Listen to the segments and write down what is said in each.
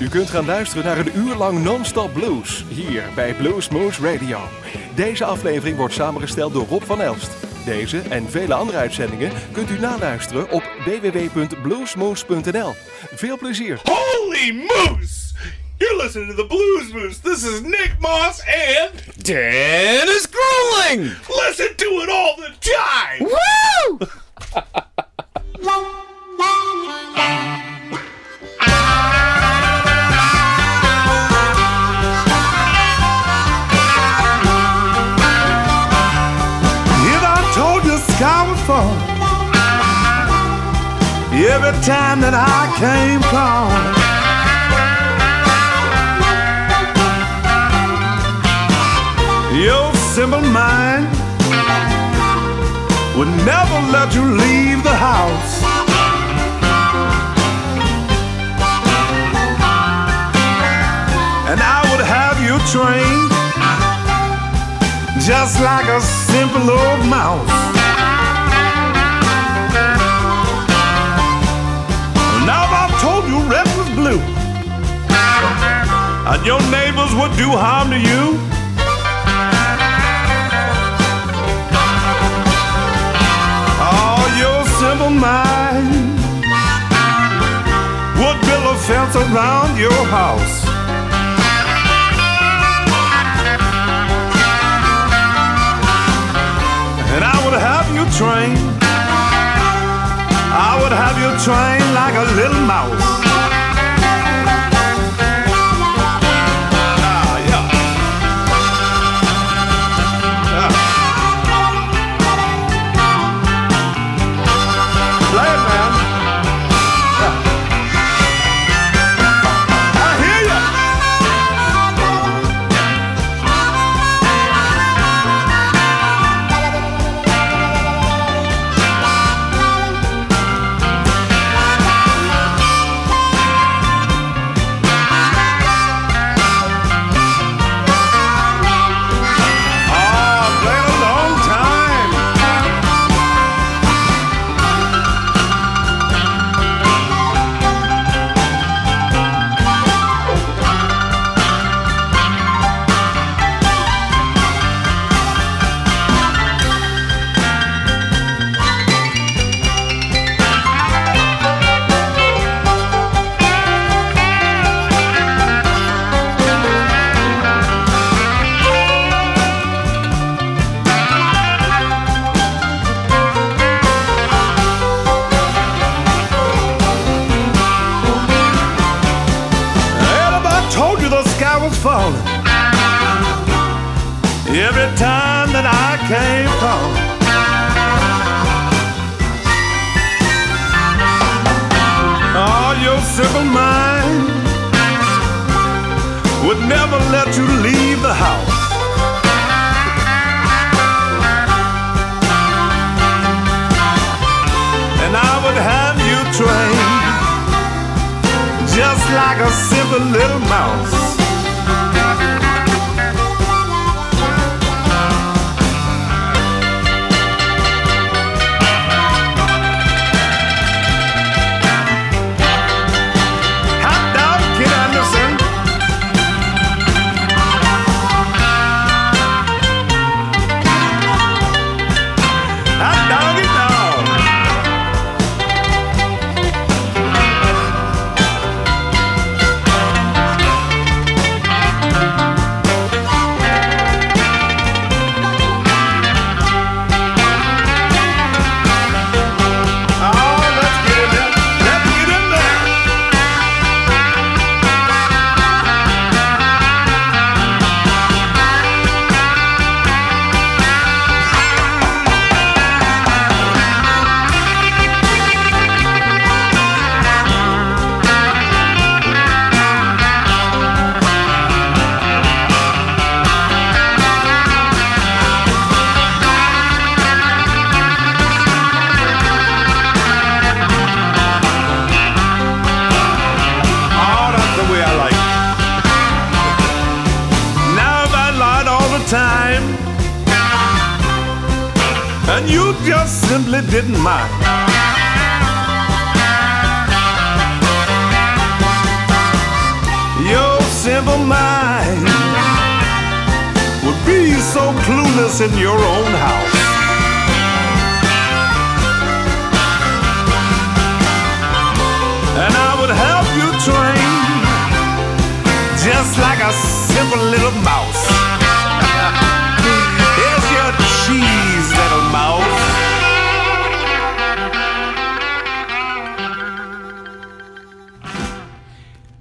U kunt gaan luisteren naar een uur lang non-stop blues hier bij Blues Moose Radio. Deze aflevering wordt samengesteld door Rob van Elst. Deze en vele andere uitzendingen kunt u naluisteren op www.bluesmoose.nl. Veel plezier! Holy moose! You're listening to the Blues Moose. This is Nick Moss and Dennis Grueling! listen to it all the time. Woo! every time that I came calling, your simple mind would never let you leave the house. And I would have you trained just like a simple old mouse. And your neighbors would do harm to you. Oh, your simple mind would build a fence around your house. and I would have you trained. I would have you trained like a little mouse.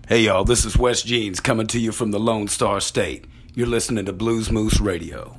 Hey y'all, this is Wes Jeans coming to you from the Lone Star State. You're listening to Blues Moose Radio.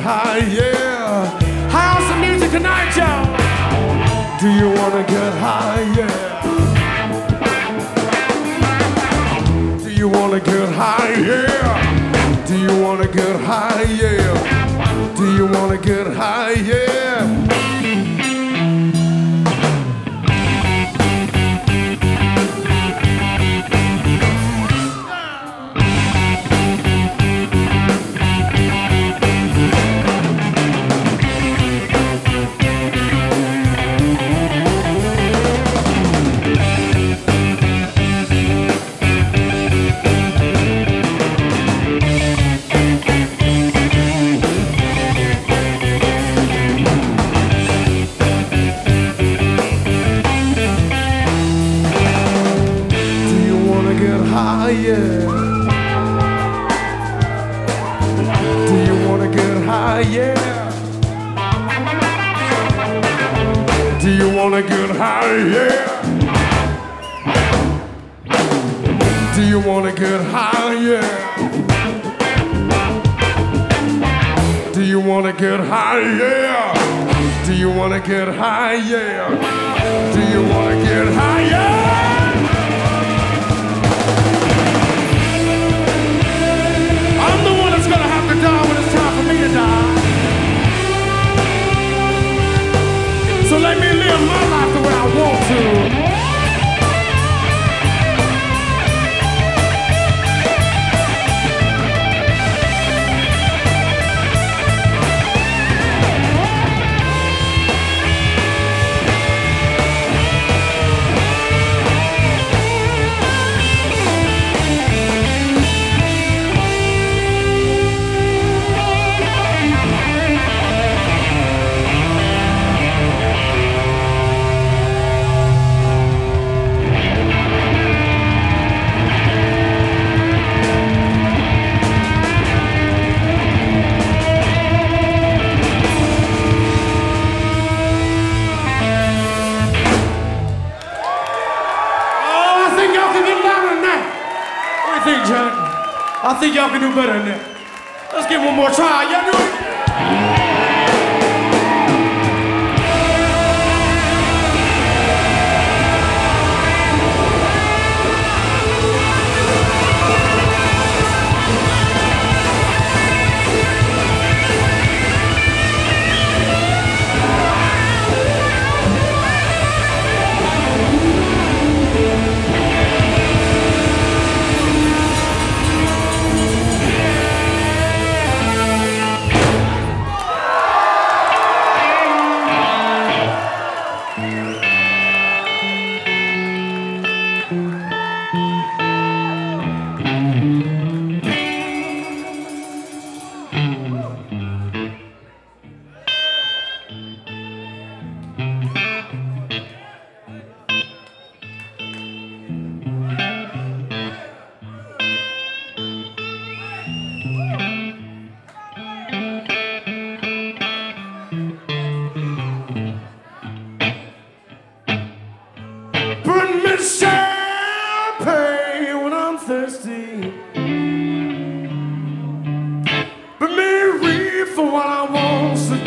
High? Yeah. How's the music tonight, y'all? Do you wanna get high? Yeah. Do you wanna get high? Yeah. Do you wanna get high? Yeah. Do you wanna get high? Yeah. You wanna get high? Yeah. Do you wanna get high? Yeah. Do you wanna get high? Yeah. Do you wanna get high? Yeah. I'm the one that's gonna have to die when it's time for me to die. So let me live my life the way I want to.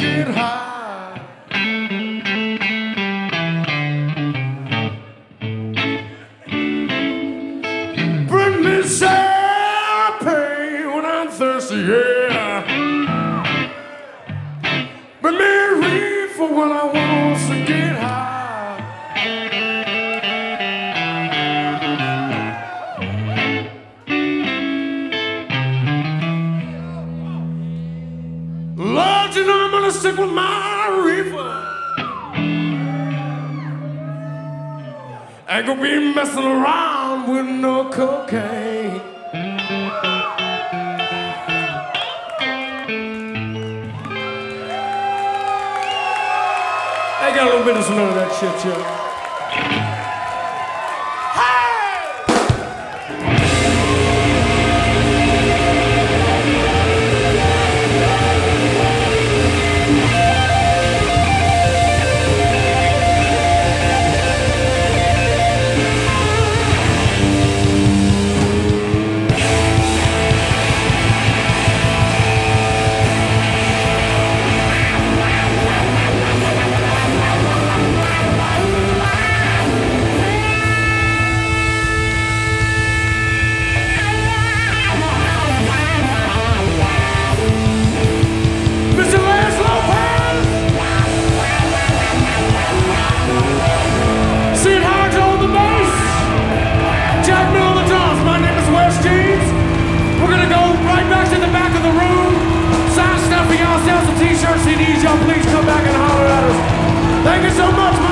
it high. Thank you so much.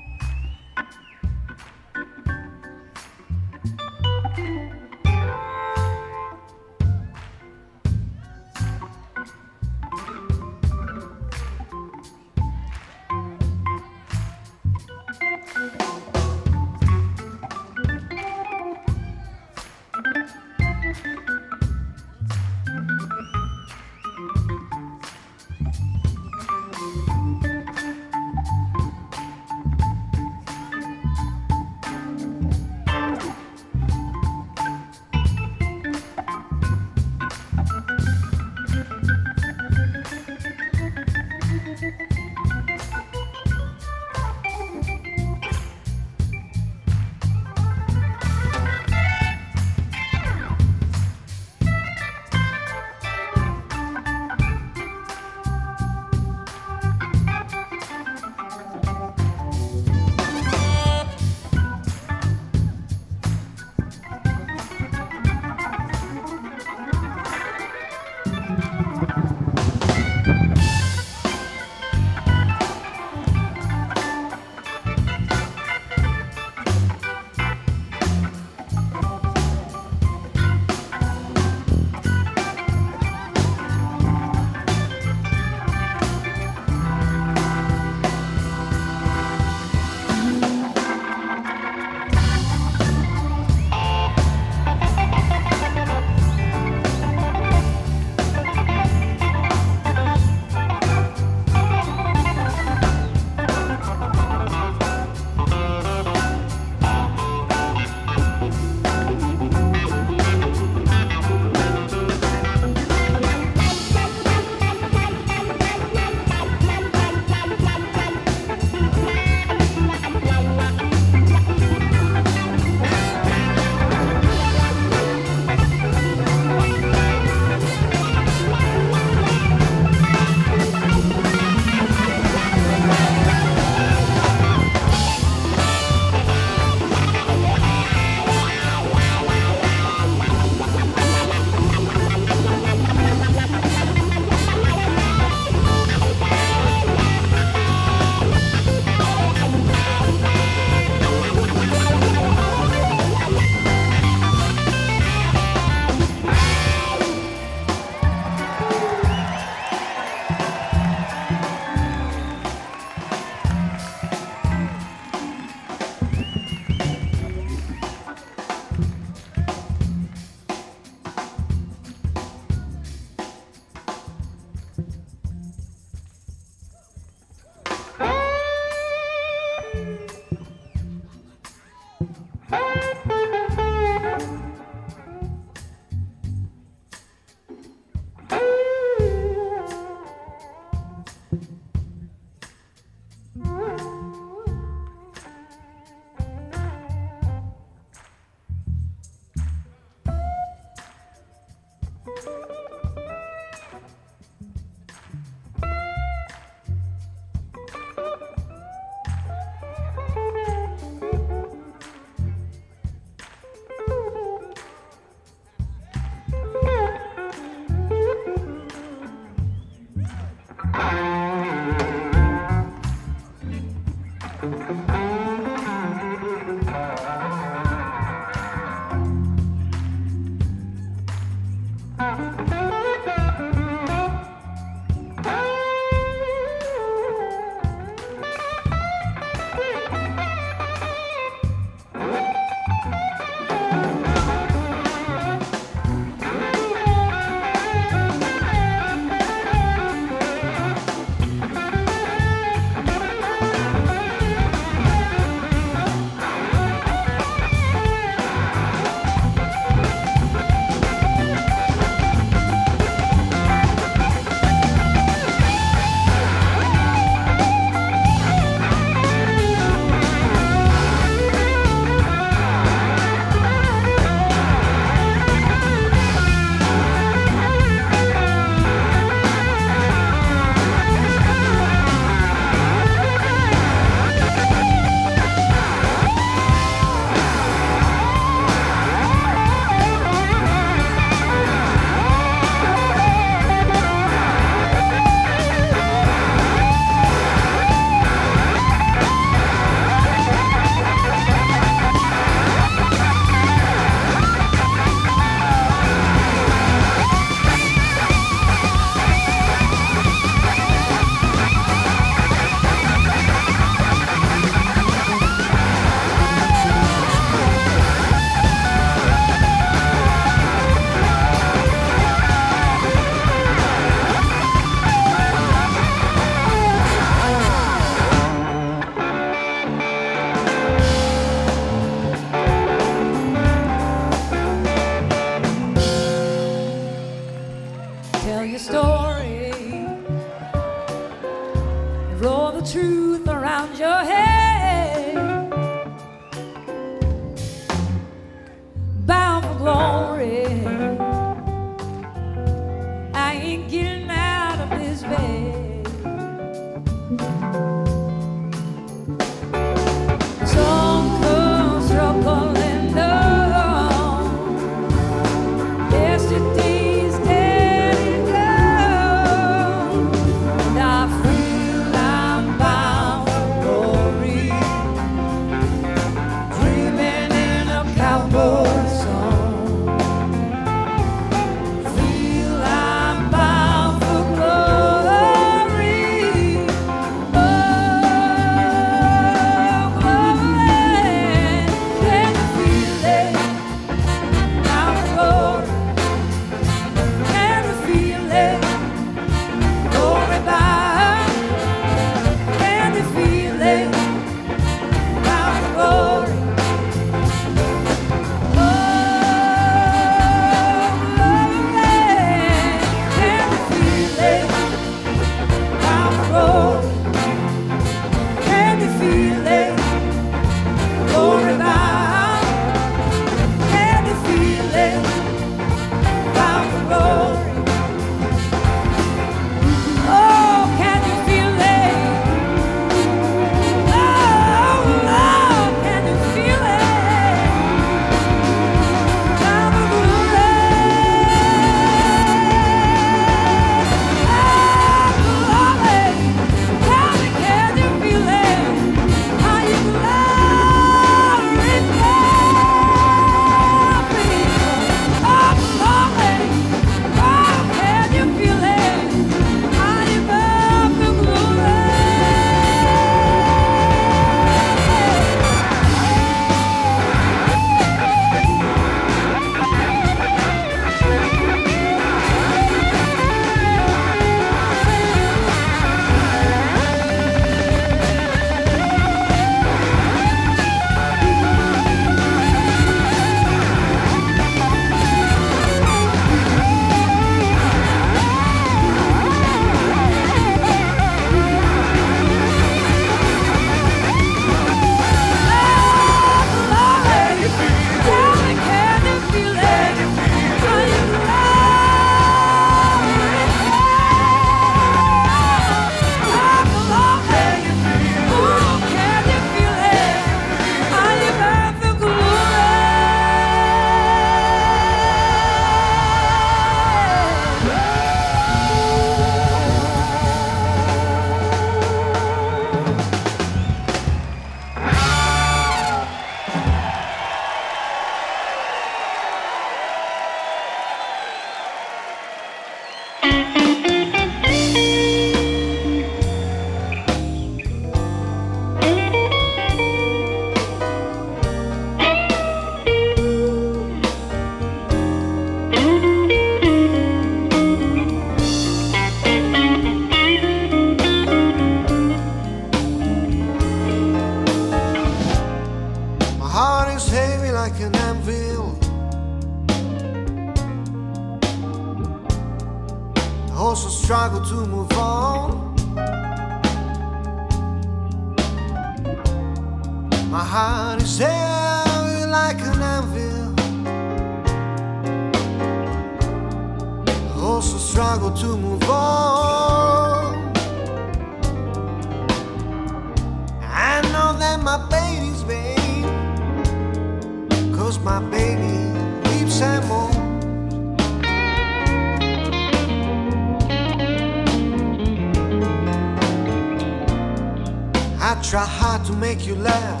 I try hard to make you laugh.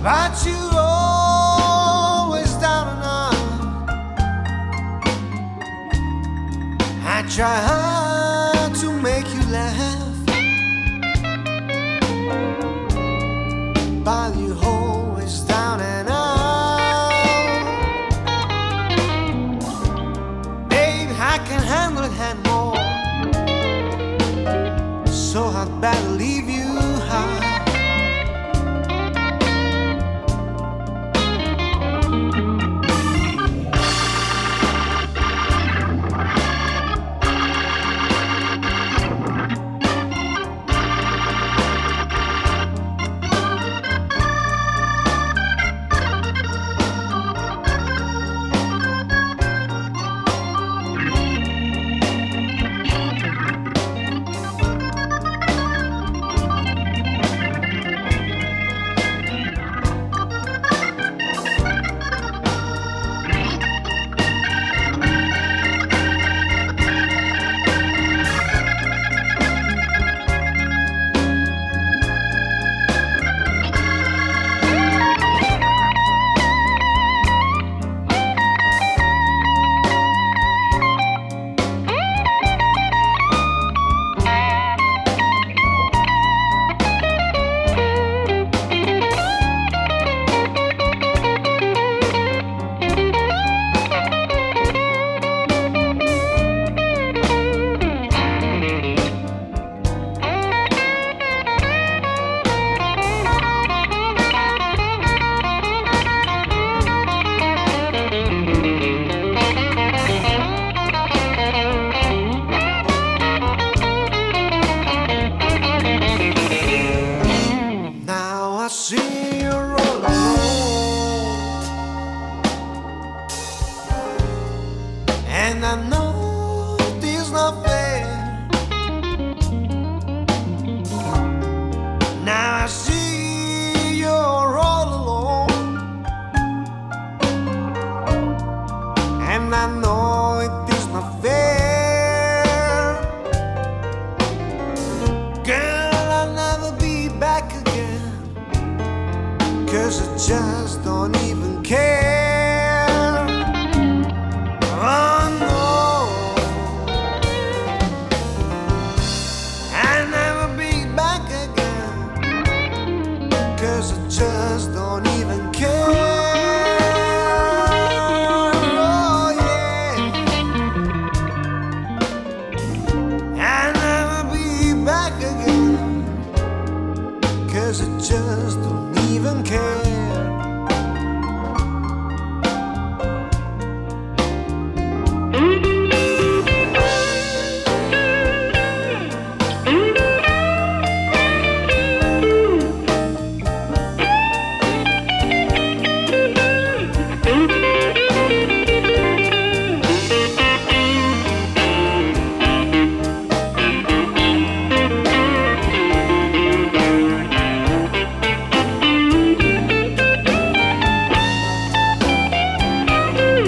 But you always down and out. I try hard.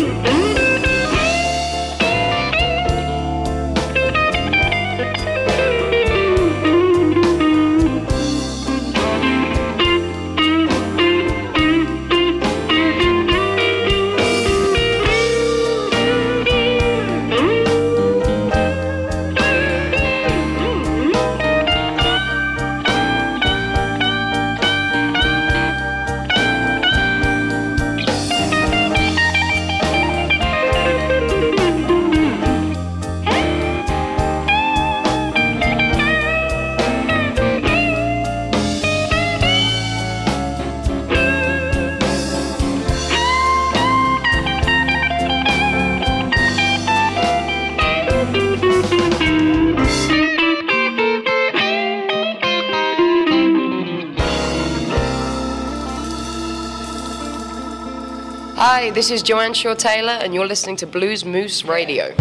Please. This is Joanne Shaw Taylor, and you're listening to Blues Moose Radio.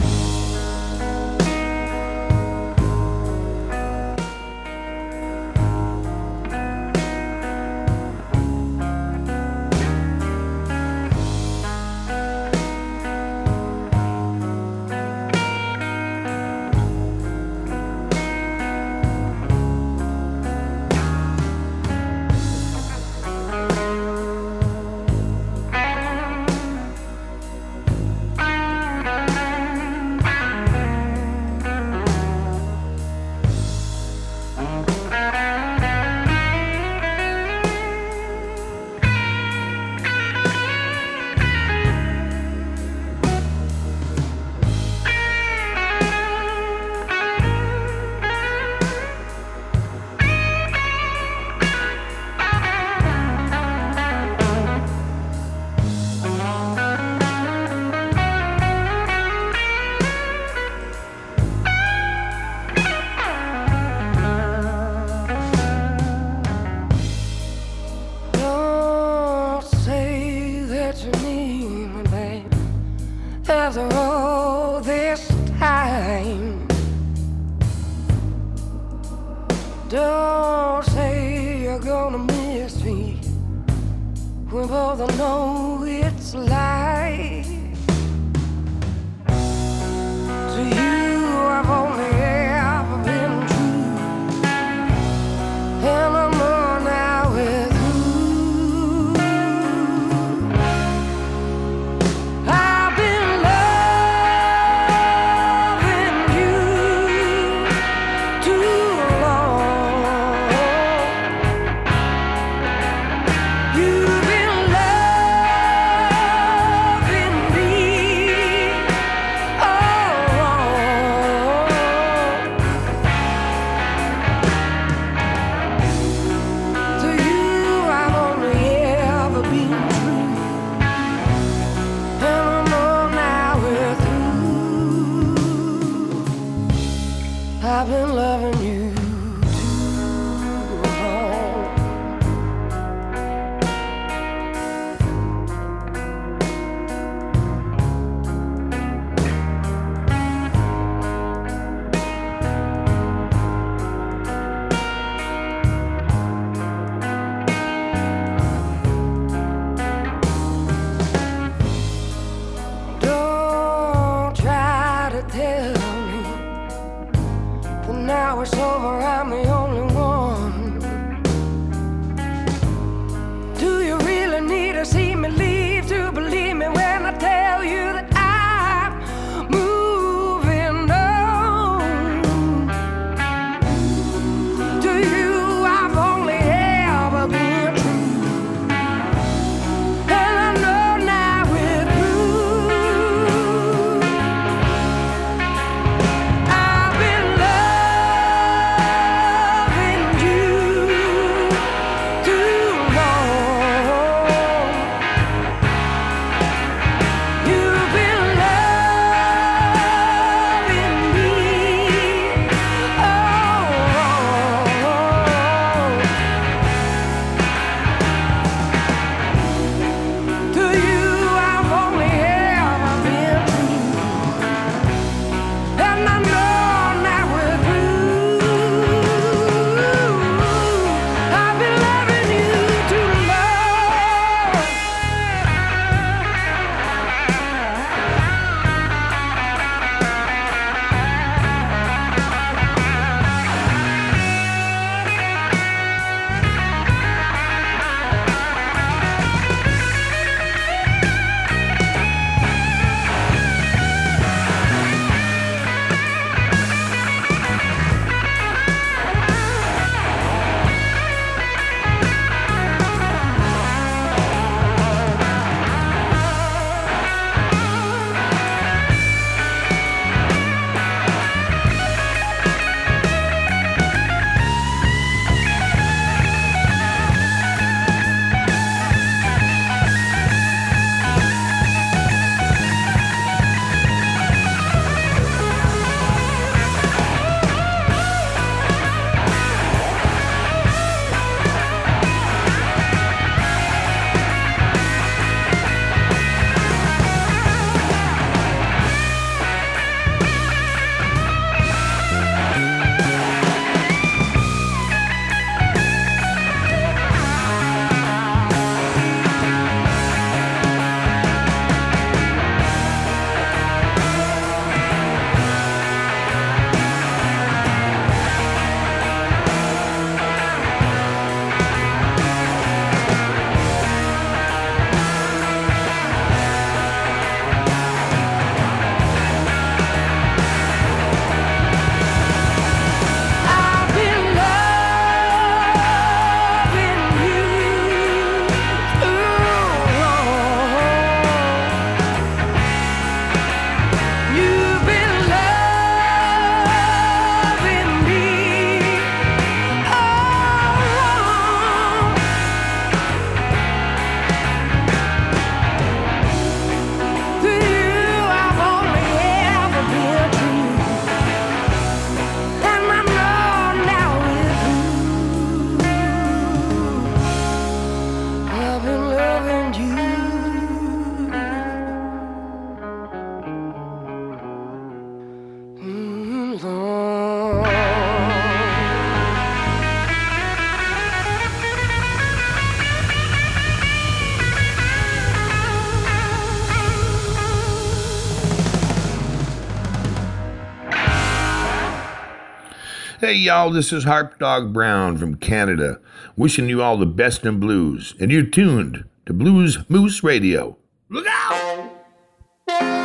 Hey, y'all, this is Harp Dog Brown from Canada, wishing you all the best in blues, and you're tuned to Blues Moose Radio. Look out!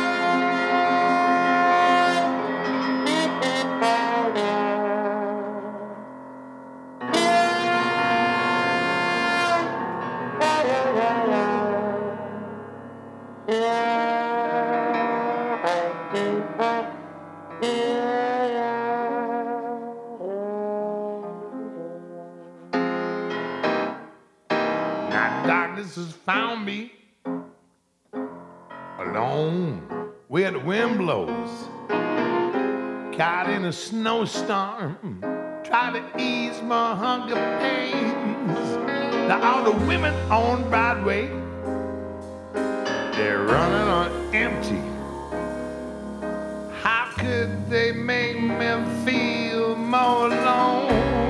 snowstorm, try to ease my hunger pains. Now all the women on Broadway, they're running on empty. How could they make me feel more alone?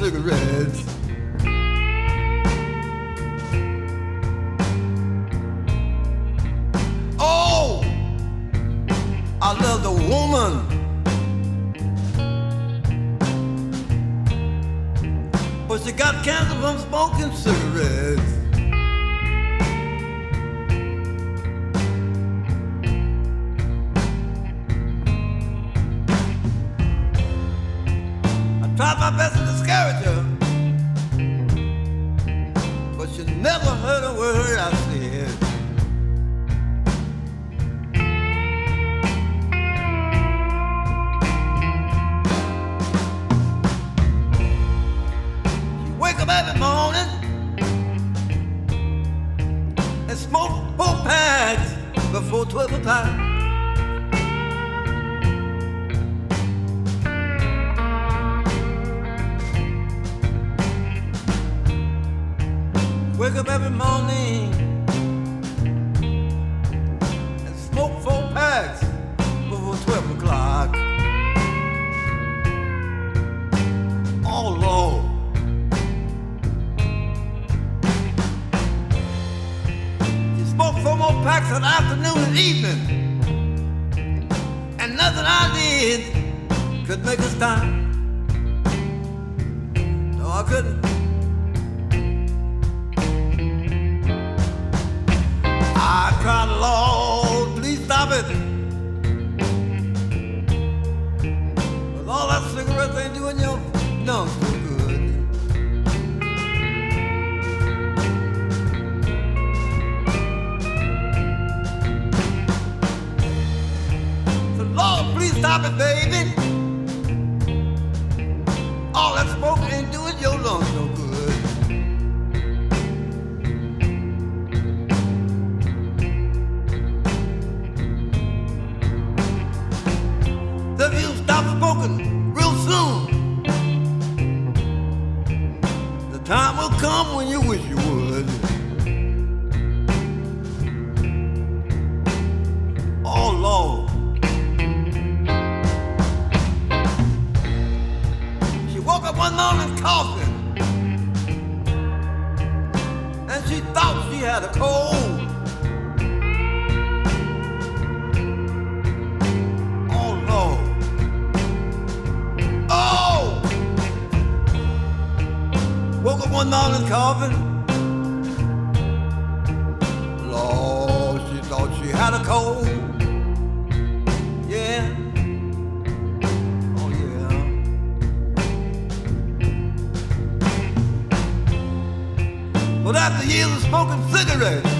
cigarette. Tried my best to discourage her, but she never heard a word I wish you would. Oh Lord. She woke up one morning coughing, and she thought she had a cold. one morning coughing. Lord, she thought she had a cold. Yeah. Oh, yeah. But after years of smoking cigarettes,